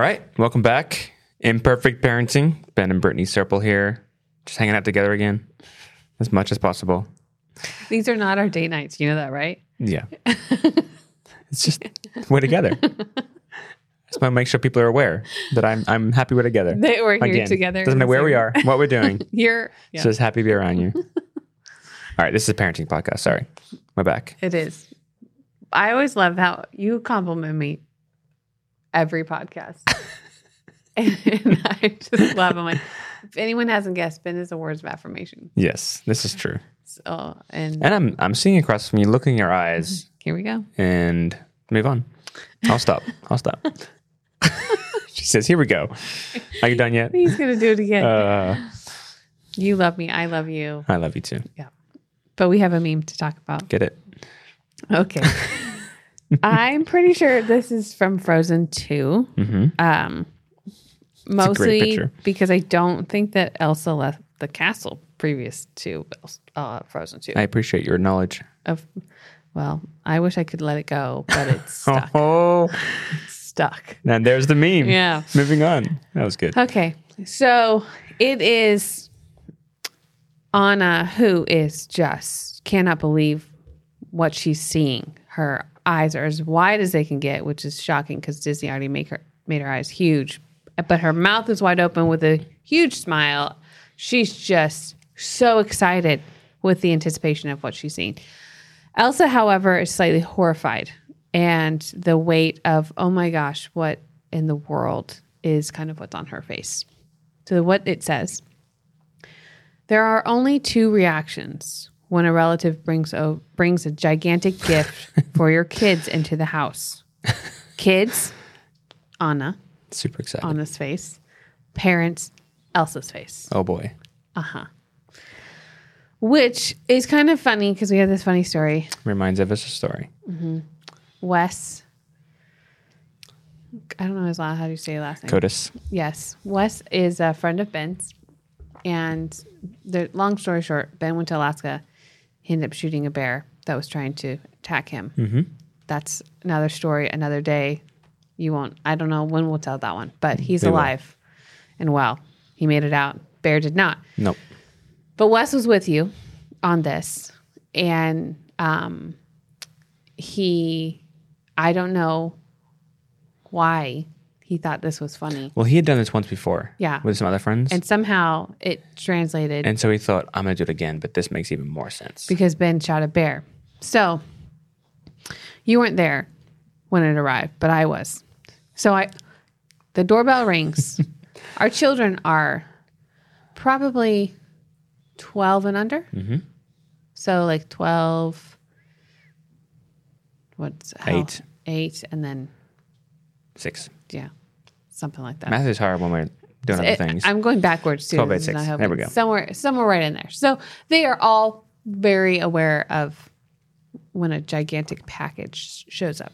All right, welcome back. Imperfect parenting. Ben and Brittney Serpell here, just hanging out together again, as much as possible. These are not our date nights. You know that, right? Yeah, it's just we're together. I just want to make sure people are aware that I'm I'm happy we're together. That we're here Again, together. Doesn't matter where we are, what we're doing. You're. Yeah, Just happy to be around you. All right, this is a parenting podcast. Sorry, we're back. it is. I always love how you compliment me every podcast. and I just love. I'm like, if anyone hasn't guessed, Ben is a words of affirmation. Yes, this is true. So, and And I'm I'm seeing across from you, looking in your eyes, here we go. and move on. I'll stop. I'll stop. she says, "Here we go. Are you done yet?" He's gonna do it again. Uh, you love me. I love you. I love you too. Yeah. But we have a meme to talk about. Get it? Okay. I'm pretty sure this is from Frozen 2. Mm-hmm. Um, mostly because I don't think that Elsa left the castle previous to uh, Frozen 2. I appreciate your knowledge. of, well, I wish I could let it go, but it's stuck. Oh, stuck. and there's the meme. Yeah. Moving on. That was good. Okay. So it is Anna who is just cannot believe what she's seeing. Her eyes are as wide as they can get, which is shocking because Disney already make her made her eyes huge. But her mouth is wide open with a huge smile. She's just so excited with the anticipation of what she's seeing. Elsa, however, is slightly horrified, and the weight of, oh my gosh, what in the world is kind of what's on her face. So, what it says there are only two reactions when a relative brings a, brings a gigantic gift for your kids into the house kids, Anna, Super excited. Anna's face, parents, Elsa's face. oh boy. Uh huh. Which is kind of funny because we have this funny story. Reminds of us a story. Wes, I don't know his last, how do you say last name? Codus. Yes, Wes is a friend of Ben's, and the long story short, Ben went to Alaska. He ended up shooting a bear that was trying to attack him. Mm-hmm. That's another story, another day. You won't. I don't know when we'll tell that one, but he's will. alive and well. He made it out. Bear did not. Nope. But Wes was with you on this, and um, he, I don't know why he thought this was funny. Well, he had done this once before. Yeah. With some other friends. And somehow it translated And so he thought, I'm going to do it again, but this makes even more sense. because Ben shot a bear. So you weren't there when it arrived, but I was. So I, the doorbell rings. Our children are probably 12 and under. Mm-hmm. So like 12, what's Eight. Eight, and then, Six. yeah, something like that. Math is hard when we're doing other things. I'm going backwards too. 12 by six. There we go. Somewhere, somewhere right in there. So they are all very aware of when a gigantic package shows up.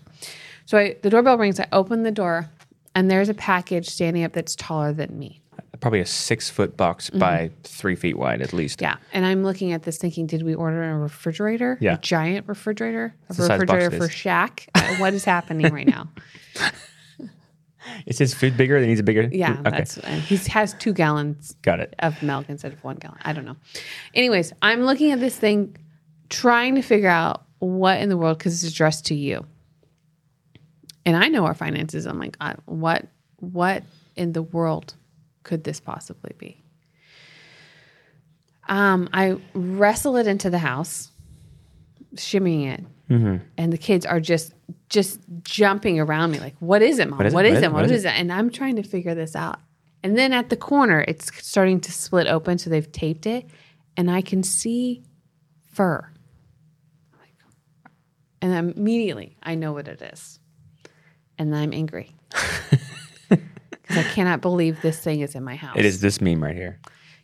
So I, the doorbell rings. I open the door, and there's a package standing up that's taller than me. Probably a six foot box by three feet wide at least. Mm-hmm. Yeah, and I'm looking at this, thinking, did we order a refrigerator? Yeah. a giant refrigerator, a the size box refrigerator for. Shaq. Uh, what is happening right now? Is his food bigger? It needs a bigger. Yeah, Okay. that's he has two gallons Got it. of milk instead of one gallon. I don't know. Anyways, I'm looking at this thing, trying to figure out what in the world because it's addressed to you. And I know our finances. I'm like, what, what in the world could this possibly be? Um, I wrestle it into the house, shimmying it, mm-hmm. and the kids are just just jumping around me like, "What is it, mom? What is it? what is it? it? What is it?" And I'm trying to figure this out. And then at the corner, it's starting to split open, so they've taped it, and I can see fur. And immediately, I know what it is, and I'm angry because I cannot believe this thing is in my house. It is this meme right here.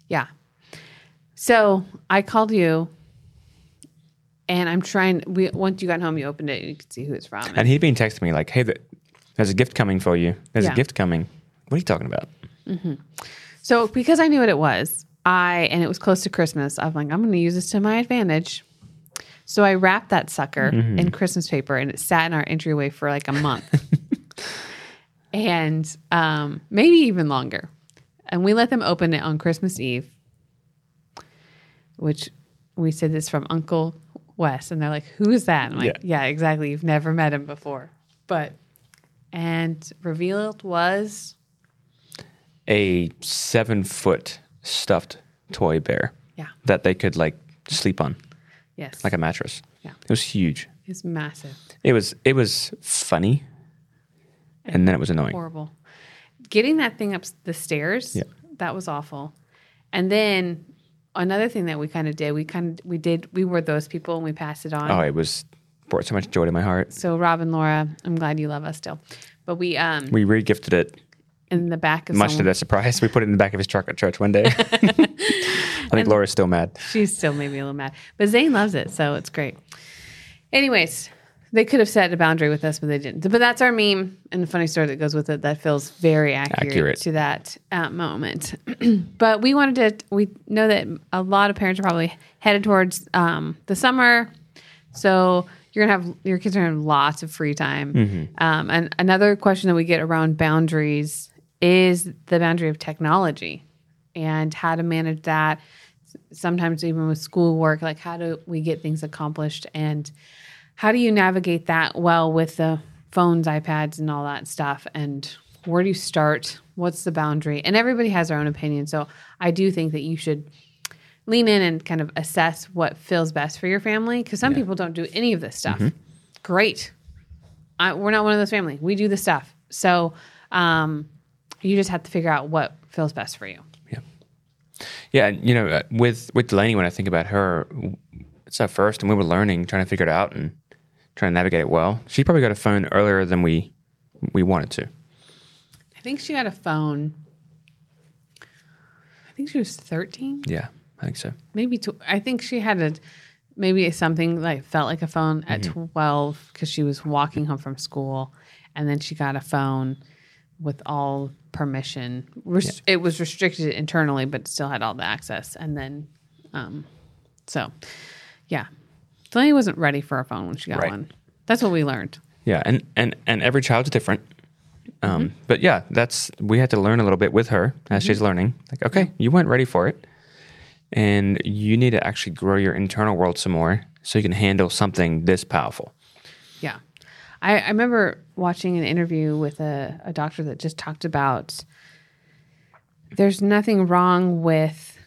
Yeah. So I called you, and I'm trying. We once you got home, you opened it, and you could see who it's from. And he'd been texting me like, "Hey, th- there's a gift coming for you. There's Yeah. a gift coming. What are you talking about?" So because I knew what it was, I and it was close to Christmas. I'm like, I'm going to use this to my advantage. So I wrapped that sucker in Christmas paper, and it sat in our entryway for like a month. and um, maybe even longer. And we let them open it on Christmas Eve, which we said this from Uncle Wes, and they're like, "Who is that?" I'm like, "Yeah, exactly. You've never met him before." But and revealed was A seven foot stuffed toy bear yeah, that they could like sleep on, yes, like a mattress. Yeah. It was huge. it's massive, It was it was funny, and then it was annoying. horrible. Getting that thing up the stairs, Yeah. that was awful. And then another thing that we kind of did, we kind of we did we were those people and we passed it on. Oh, it was brought so much joy to my heart. So Rob and Laura, I'm glad you love us still. But we um We re-gifted it, in the back of much to their surprise. We put it in the back of his truck at church one day. I think Laura's still mad. she's still maybe a little mad. But Zane loves it, so it's great. Anyways, they could have set a boundary with us, but they didn't. But that's our meme and the funny story that goes with it that feels very accurate, Accurate. to that uh, moment. but we wanted to, we know that a lot of parents are probably headed towards um, the summer. So you're gonna have your kids are gonna have lots of free time. Um, and another question that we get around boundaries is the boundary of technology and how to manage that. Sometimes even with schoolwork, like how do we get things accomplished and how do you navigate that well with the phones, iPads, and all that stuff? And where do you start? What's the boundary? And everybody has their own opinion. So I do think that you should lean in and kind of assess what feels best for your family because some people don't do any of this stuff. Great. I, we're not one of those family. We do the stuff. So um, you just have to figure out what feels best for you. Yeah, Yeah. and, you know, uh, with with Delaney, when I think about her, it's at first, and we were learning, trying to figure it out, and trying to navigate it well. She probably got a phone earlier than we we wanted to. I think she got a phone. I think she was 13. Yeah, I think so. maybe tw- I think she had a maybe something like felt like a phone at 12 because she was walking home from school and then she got a phone with all permission Res- it was restricted internally but still had all the access and then um so yeah Delaney wasn't ready for a phone when she got Right. one that's what we learned Yeah, and and and every child's different. Um, But yeah, that's we had to learn a little bit with her as she's learning. Like, okay, you weren't ready for it, and you need to actually grow your internal world some more so you can handle something this powerful. Yeah. I, I remember watching an interview with a, a doctor that just talked about there's nothing wrong with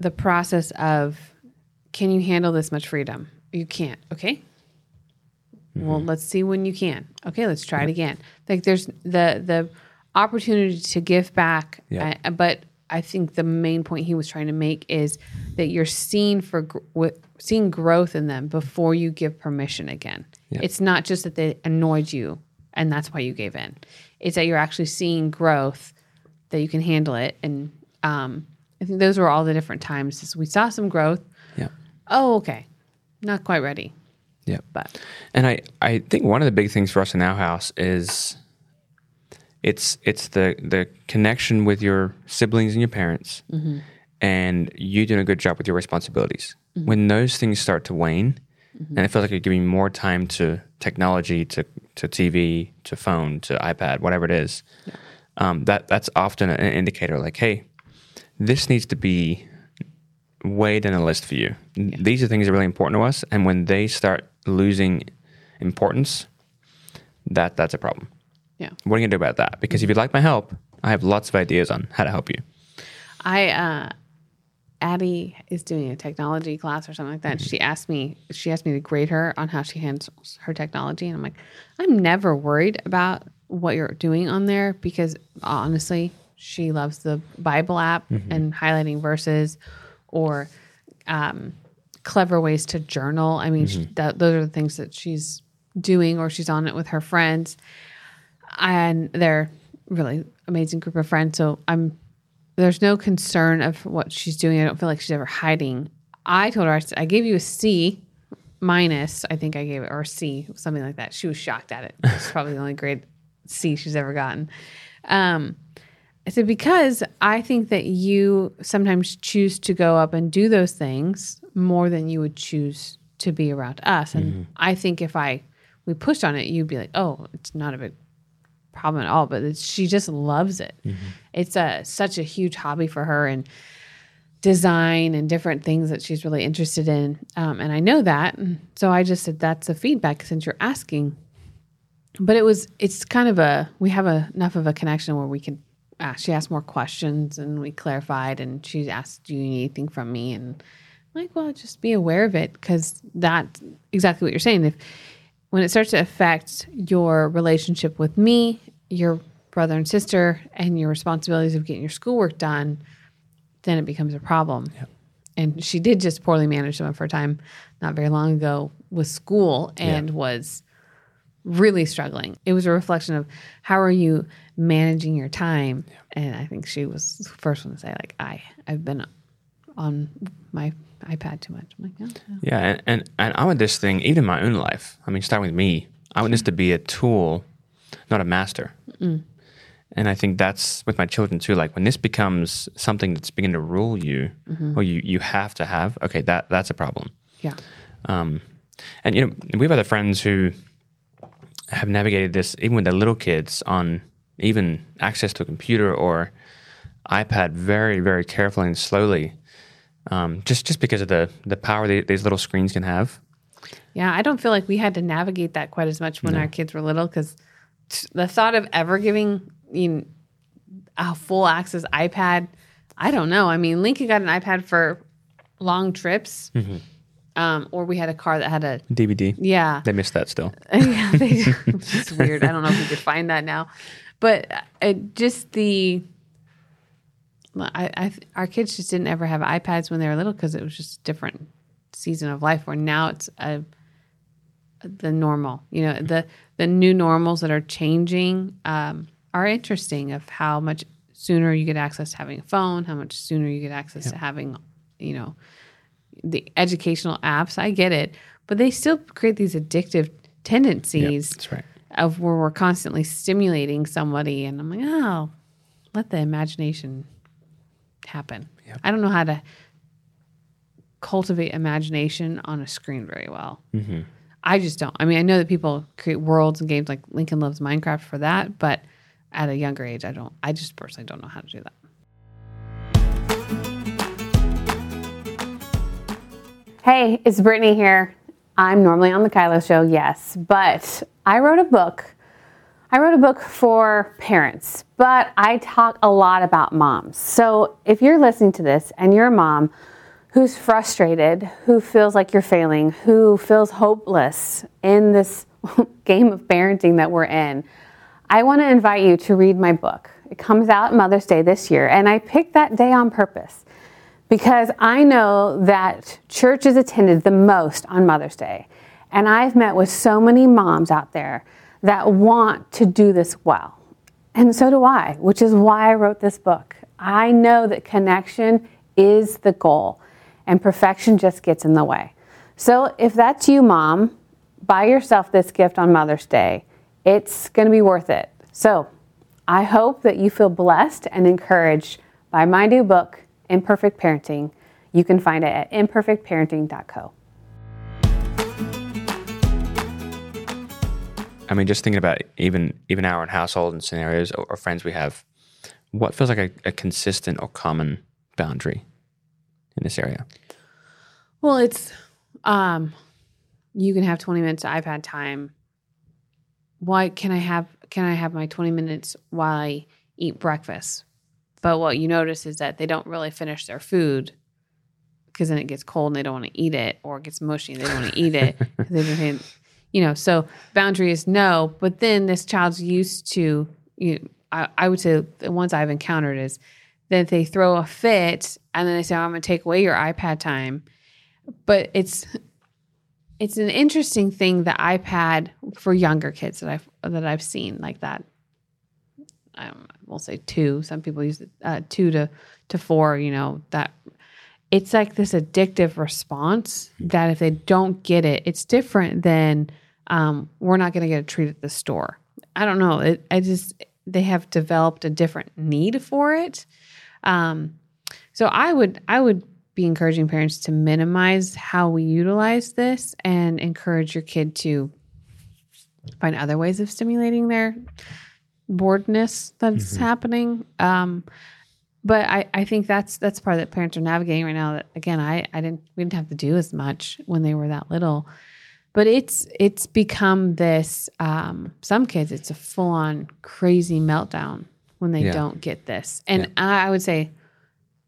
the process of can you handle this much freedom? You can't. Okay. Well, let's see when you can. Okay, let's try it again. Like there's the the opportunity to give back, Yeah. uh, but I think the main point he was trying to make is that you're seeing for gr- wi- seeing growth in them before you give permission again. It's not just that they annoyed you and that's why you gave in. It's that you're actually seeing growth that you can handle it. And um, I think those were all the different times. We saw some growth. Yeah, Oh, okay, not quite ready, yeah. but And I, I think one of the big things for us in our house is it's it's the the connection with your siblings and your parents, mm-hmm. and you doing a good job with your responsibilities. Mm-hmm. When those things start to wane, mm-hmm. and it feels like you're giving more time to technology, to to TV, to phone, to iPad, whatever it is, um, that that's often an indicator. Like, hey, this needs to be way down the list for you. These are things that are really important to us, and when they start losing importance, that that's a problem. yeah. What are you gonna do about that? Because if you'd like my help, I have lots of ideas on how to help you. I uh Addie is doing a technology class or something like that. She asked me she asked me to grade her on how she handles her technology and I'm like, I'm never worried about what you're doing on there because honestly, she loves the Bible app and highlighting verses or um, clever ways to journal. I mean, she, that, those are the things that she's doing or she's on it with her friends and they're really amazing group of friends. So I'm there's no concern of what she's doing. I don't feel like she's ever hiding. I told her I, said, I gave you a C minus. I think I gave it or a C something like that. She was shocked at it. It's probably the only grade C she's ever gotten. Um, I said because I think that you sometimes choose to go up and do those things more than you would choose to be around us. And I think if I we pushed on it, you'd be like, "Oh, it's not a big problem at all. But it's, she just loves it. It's a such a huge hobby for her and design and different things that she's really interested in. Um, and I know that, so I just said that's a feedback since you're asking. But it was it's kind of a we have a, enough of a connection where we can. Ask, she asked more questions and we clarified, and she asked, "Do you need anything from me?" And I'm like, well, just be aware of it because that's exactly what you're saying. If when it starts to affect your relationship with me, your brother and sister, and your responsibilities of getting your schoolwork done, then it becomes a problem. And she did just poorly manage some of her time not very long ago with school and was really struggling. It was a reflection of how are you managing your time? And I think she was the first one to say, like, I, I've been on my iPad too much. I'm like, oh, yeah. Yeah, and, and and I want this thing even in my own life. I mean, starting with me, I want this to be a tool, not a master. And I think that's with my children too. Like when this becomes something that's beginning to rule you, or you you have to have, okay, that that's a problem. yeah. Um, and you know, we have other friends who have navigated this even with their little kids on even access to a computer or iPad very, very carefully and slowly. Um, just just because of the the power these little screens can have. Yeah, I don't feel like we had to navigate that quite as much when our kids were little because the thought of ever giving you know, a full access iPad, I don't know. I mean, Lincoln got an iPad for long trips, um, or we had a car that had a DVD. yeah. They miss that still. yeah, they, is weird. I don't know if we could find that now, but uh, just the. I, I, our kids just didn't ever have iPads when they were little because it was just a different season of life. Where now it's a, the normal, you know, the the new normals that are changing um, are interesting. Of how much sooner you get access to having a phone, how much sooner you get access to having, you know, the educational apps. I get it, but they still create these addictive tendencies That's right. of where we're constantly stimulating somebody and I'm like, oh, let the imagination happen. I don't know how to cultivate imagination on a screen very well. Mm-hmm. I just don't. I mean, I know that people create worlds and games like Lincoln loves Minecraft for that, but at a younger age, I don't. I just personally don't know how to do that. Hey, it's Brittney here. I'm normally on the Kylo show, yes, but I wrote a book. I wrote a book for parents, but I talk a lot about moms. So if you're listening to this and you're a mom who's frustrated, who feels like you're failing, who feels hopeless in this game of parenting that we're in, I want to invite you to read my book. It comes out Mother's Day this year, and I picked that day on purpose because I know that church is attended the most on Mother's Day. And I've met with so many moms out there that want to do this well. And so do I, which is why I wrote this book. I know that connection is the goal, and perfection just gets in the way. So if that's you, mom, buy yourself this gift on Mother's Day. It's going to be worth it. So I hope that you feel blessed and encouraged by my new book, Imperfect Parenting. You can find it at imperfectparenting.co. I mean, just thinking about even even our own household and scenarios or, or friends we have, what feels like a, a consistent or common boundary in this area? Well, it's um you can have 20 minutes I've had time. Why can I have can I have my 20 minutes while I eat breakfast? But what you notice is that they don't really finish their food because then it gets cold and they don't want to eat it or it gets mushy and they don't want to eat it. you know, so boundary is no, but then this child's used to you I, I would say the ones I've encountered is that they throw a fit and then they say, oh, I'm gonna take away your iPad time but it's it's an interesting thing the iPad for younger kids that I've that I've seen like that. I don't- we'll say two. Some people use it, uh, two to to four. You know that it's like this addictive response that if they don't get it, it's different than um, we're not going to get a treat at the store. I don't know. It, I just they have developed a different need for it. Um, so I would I would be encouraging parents to minimize how we utilize this and encourage your kid to find other ways of stimulating their boredness that's happening. Um, but I, I think that's that's part that parents are navigating right now. That again, I, I didn't we didn't have to do as much when they were that little, but it's it's become this. Um, some kids, it's a full on crazy meltdown when they Yeah. don't get this, and I, I would say,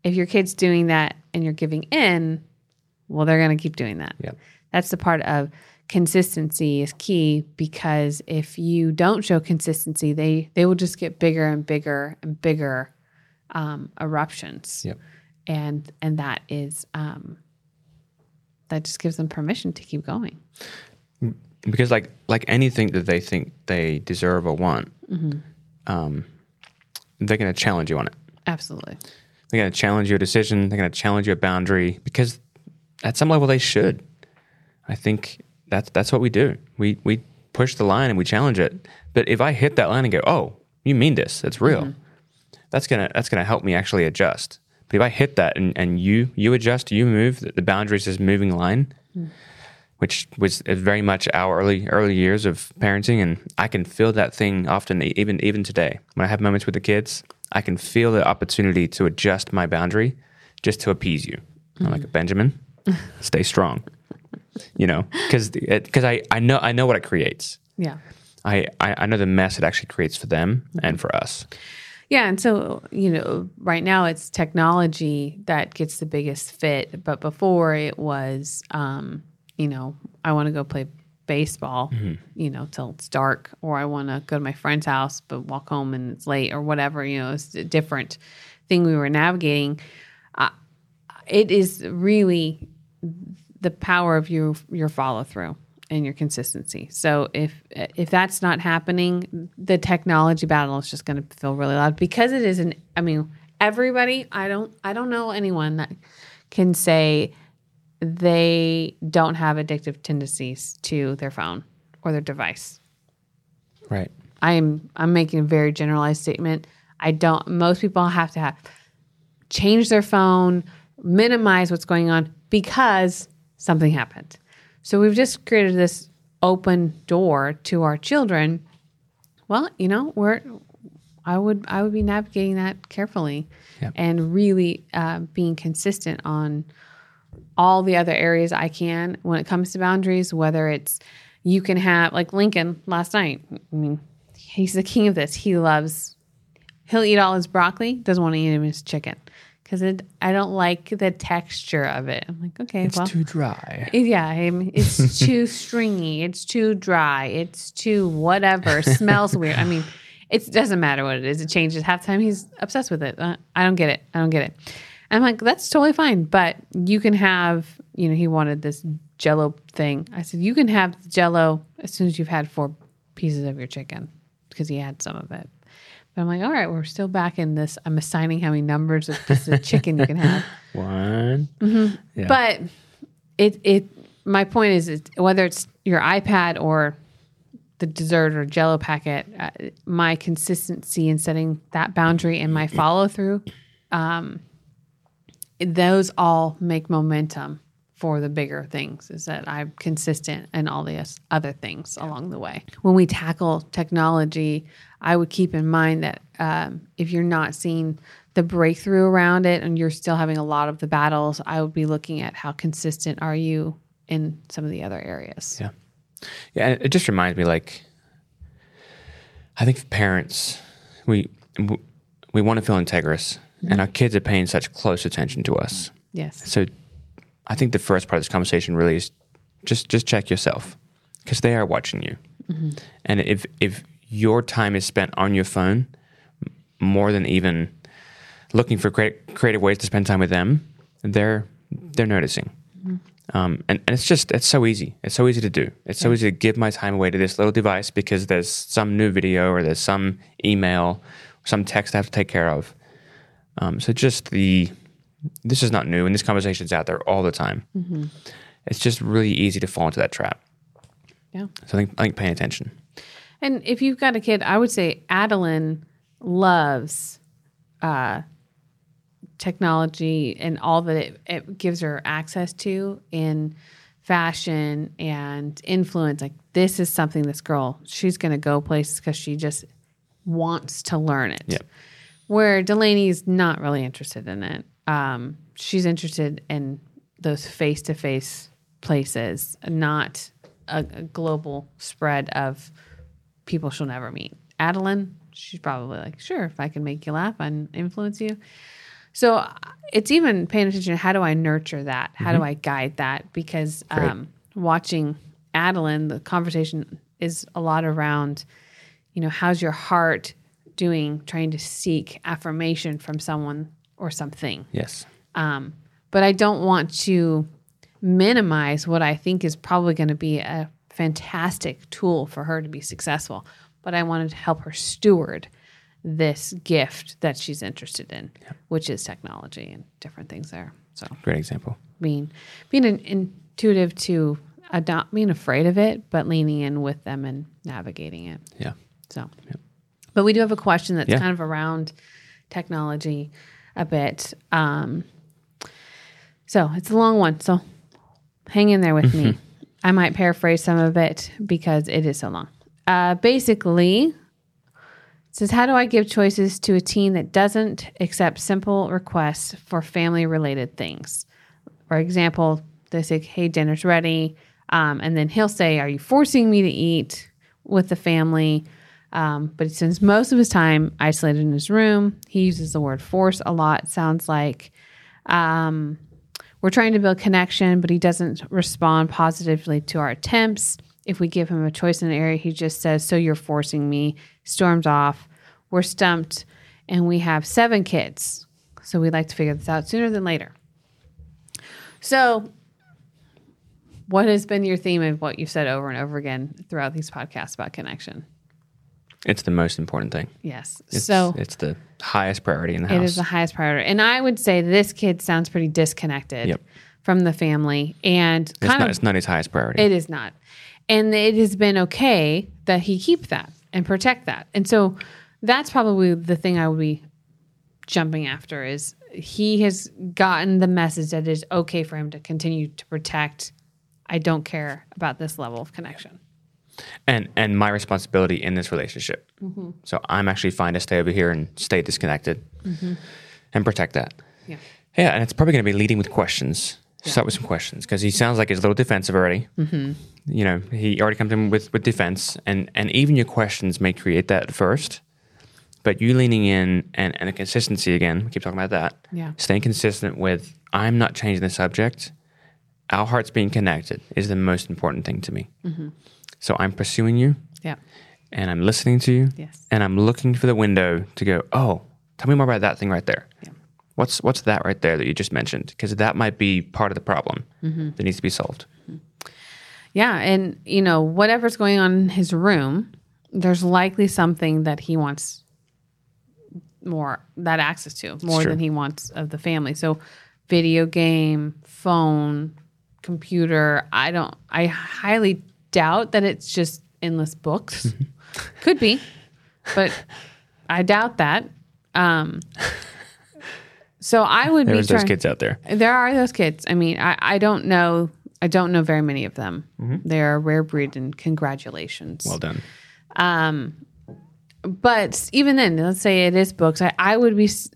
if your kid's doing that and you're giving in, well, they're going to keep doing that. Yep. That's the part of consistency is key because if you don't show consistency, they they will just get bigger and bigger and bigger um, eruptions. Yep. And and that is um, that just gives them permission to keep going. because like like anything that they think they deserve or want, Mm-hmm. um, they're going to challenge you on it. Absolutely. They're going to challenge your decision. They're going to challenge your boundary because at some level they should. I think that's that's what we do. We we push the line and we challenge it. But if I hit that line and go, "Oh, you mean this? That's real," mm-hmm. that's gonna that's gonna help me actually adjust. But if I hit that and, and you you adjust, you move, the, the boundaries is moving line, mm. which was very much our early early years of parenting, and I can feel that thing often even even today when I have moments with the kids. I can feel the opportunity to adjust my boundary just to appease you. I'm like mm. Benjamin, stay strong. You know, because because I, I know I know what it creates. Yeah. I, I I know the mess it actually creates for them and for us. Yeah, and so you know, right now it's technology that gets the biggest fit, but before it was, um, you know, I want to go play baseball, you know, till it's dark, or I want to go to my friend's house but walk home and it's late, or whatever. You know, it's a different thing we were navigating. Uh, it is really the power of your your follow through and your consistency. So if if that's not happening, the technology battle is just going to feel really loud because it is an. I mean, everybody. I don't. I don't know anyone that can say they don't have addictive tendencies to their phone or their device. Right. I'm I'm making a very generalized statement. I don't most people have to have change their phone, minimize what's going on because something happened. So we've just created this open door to our children. Well, you know, we're I would I would be navigating that carefully and really uh, being consistent on all the other areas I can when it comes to boundaries, whether it's you can have like Lincoln last night. I mean, he's the king of this. He loves he'll eat all his broccoli, doesn't want to eat his chicken. Because it I don't like the texture of it. I'm like, okay, it's well, too dry. yeah, I mean, it's too stringy. It's too dry. It's too whatever. Smells weird. I mean, it doesn't matter what it is. It changes. Half the time he's obsessed with it. Uh, I don't get it. I don't get it. I'm like, that's totally fine. But you can have, you know, he wanted this jello thing. I said, you can have the jello as soon as you've had four pieces of your chicken because he had some of it. But I'm like, all right, we're still back in this. I'm assigning how many numbers of pieces of chicken you can have. One. Yeah. But it it my point is it, whether it's your iPad or the dessert or Jello packet, uh, my consistency in setting that boundary and my follow through, um, those all make momentum for the bigger things. Is that I'm consistent in all the other things along the way. When we tackle technology, I would keep in mind that um, if you're not seeing the breakthrough around it and you're still having a lot of the battles, I would be looking at how consistent are you in some of the other areas. Yeah. Yeah, and it just reminds me like I think parents we we want to feel integrous and our kids are paying such close attention to us. Yes. So I think the first part of this conversation really is just just check yourself because they are watching you. And if if your time is spent on your phone more than even looking for creat- creative ways to spend time with them, they're they're noticing. Um, and, and it's just it's so easy. It's so easy to do. It's so easy to give my time away to this little device because there's some new video or there's some email, some text I have to take care of. Um, so just the this is not new, and this conversation is out there all the time. It's just really easy to fall into that trap. Yeah. So I think I think paying attention. And if you've got a kid, I would say Adeline loves uh, technology and all that it, it gives her access to in fashion and influence. Like this is something this girl she's going to go places because she just wants to learn it. Yep. Where Delaney's not really interested in it. Um, she's interested in those face to face places, not a, a global spread of people she'll never meet. Adeline, she's probably like, sure, if I can make you laugh and influence you. So uh, it's even paying attention how do I nurture that? How do I guide that? Because um, watching Adeline, the conversation is a lot around, you know, how's your heart doing trying to seek affirmation from someone or something? Yes. Um, but I don't want to minimize what I think is probably going to be a fantastic tool for her to be successful. But I wanted to help her steward this gift that she's interested in, which is technology and different things there. So Great example. being being an intuitive to adopt, being afraid of it, but leaning in with them and navigating it. Yeah. So, but we do have a question that's Yeah. kind of around technology a bit. Um, so it's a long one. So hang in there with me. I might paraphrase some of it because it is so long. Uh, basically, it says, How do I give choices to a teen that doesn't accept simple requests for family related things? For example, they say, Hey, dinner's ready. Um, and then he'll say, Are you forcing me to eat with the family? Um, but he spends most of his time isolated in his room. He uses the word force a lot, sounds like. Um, we're trying to build connection, but he doesn't respond positively to our attempts. If we give him a choice in an area, he just says, So you're forcing me, storms off. We're stumped, and we have seven kids. So we'd like to figure this out sooner than later. So, what has been your theme of what you've said over and over again throughout these podcasts about connection? It's the most important thing. Yes. It's, so, it's the highest priority in the house. It is the highest priority. And I would say this kid sounds pretty disconnected Yep. from the family and it's kind not. of It's not his highest priority. it is not. And it has been okay that he keep that and protect that. And so that's probably the thing I would be jumping after is he has gotten the message that it is okay for him to continue to protect I don't care about this level of connection. And and my responsibility in this relationship. Mm-hmm. So I'm actually fine to stay over here and stay disconnected and protect that. Mm-hmm. Yeah. Yeah, and it's probably going to be leading with questions. Start with some questions because he sounds like he's a little defensive already. Mm-hmm. You know, he already comes in with with defense, and and even your questions may create that at first. But you leaning in and and the consistency again, we keep talking about that. Yeah. Staying consistent with I'm not changing the subject. Our hearts being connected is the most important thing to me. Mm-hmm. So I'm pursuing you Yeah. and I'm listening to you. Yes. And I'm looking for the window to go, oh, tell me more about that thing right there. Yeah. What's what's that right there that you just mentioned? Because that might be part of the problem Mm-hmm. that needs to be solved. Yeah, and you know, whatever's going on in his room, there's likely something that he wants more that access to, more than he wants of the family. So video game, phone, computer, I don't I highly doubt that it's just endless books. Could be, but I doubt that. Um so I would There's be those trying kids out there. there are those kids. I mean, I, I don't know. I don't know very many of them. They're a rare breed, and congratulations. Well done. Um, but even then, let's say it is books. I, I would be s-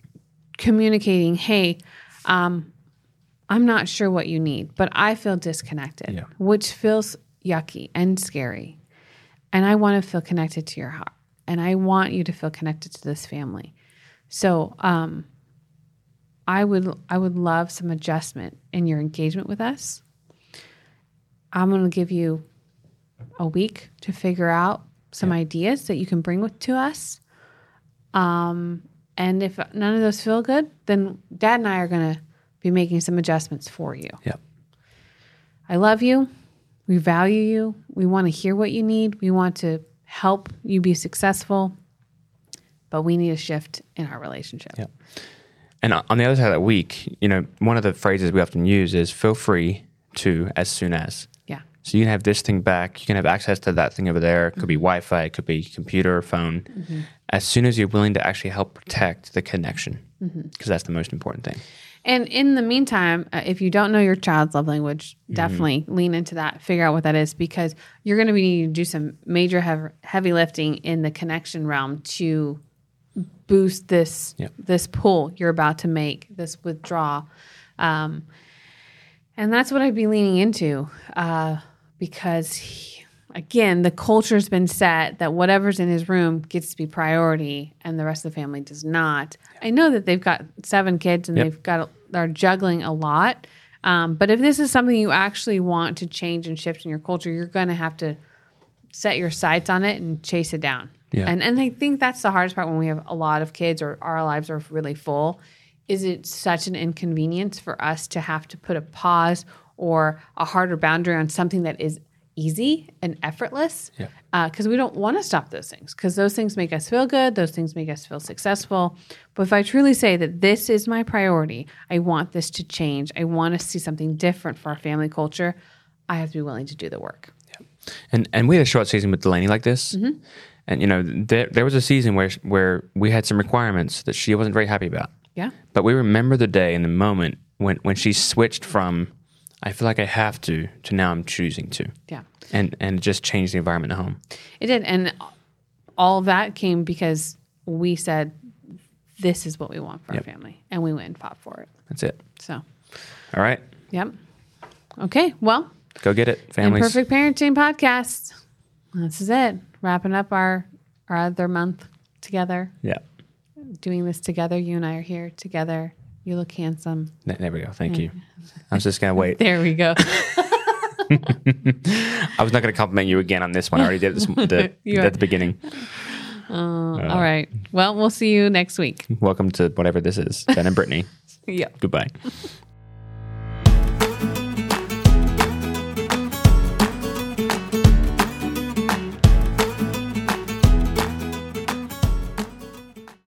communicating, hey, um, I'm not sure what you need, but I feel disconnected, Yeah. which feels yucky and scary. And I want to feel connected to your heart. And I want you to feel connected to this family. So um, I would I would love some adjustment in your engagement with us. I'm going to give you a week to figure out some ideas that you can bring with to us. Um, and if none of those feel good, then Dad and I are going to be making some adjustments for you. Yep. I love you. We value you. We want to hear what you need. We want to help you be successful. But we need a shift in our relationship. Yep. And on the other side of that week, you know, one of the phrases we often use is feel free to as soon as. Yeah. So you can have this thing back. You can have access to that thing over there. It could be Wi Fi, it could be computer or phone. Mm-hmm. As soon as you're willing to actually help protect the connection, mm-hmm. because that's the most important thing. And in the meantime, uh, if you don't know your child's love language, definitely lean into that. Figure out what that is because you're going to be needing to do some major heavy, heavy lifting in the connection realm to boost this Yep. this pull you're about to make, this withdrawal. Um, and that's what I'd be leaning into uh, because, he- again, the culture's been set that whatever's in his room gets to be priority and the rest of the family does not. I know that they've got seven kids and Yep. they've got, they're juggling a lot. Um, but if this is something you actually want to change and shift in your culture, you're going to have to set your sights on it and chase it down. Yeah. And and I think that's the hardest part when we have a lot of kids or our lives are really full. Is it such an inconvenience for us to have to put a pause or a harder boundary on something that is easy and effortless? Yeah. Because we don't want to stop those things because those things make us feel good. Those things make us feel successful. But if I truly say that this is my priority, I want this to change. I want to see something different for our family culture. I have to be willing to do the work. And and we had a short season with Delaney like this. Mm-hmm. And you know, there there was a season where where we had some requirements that she wasn't very happy about. Yeah. But we remember the day and the moment when when she switched from I feel like I have to to now I'm choosing to. Yeah. And and just change the environment at home. It did. And all that came because we said, this is what we want for Yep. our family. And we went and fought for it. That's it. So, All right. yep. Okay. Well, Go get it. Families. Perfect Parenting Podcast. This is it. Wrapping up our, our other month together, Yeah. doing this together. You and I are here together. You look handsome. There there we go. Thank you. I was just gonna wait. There we go. I was not gonna compliment you again on this one. I already did this, the, at the beginning. Uh, uh, all right. Well, we'll see you next week. Welcome to whatever this is. Ben and Brittney. Yeah. Goodbye.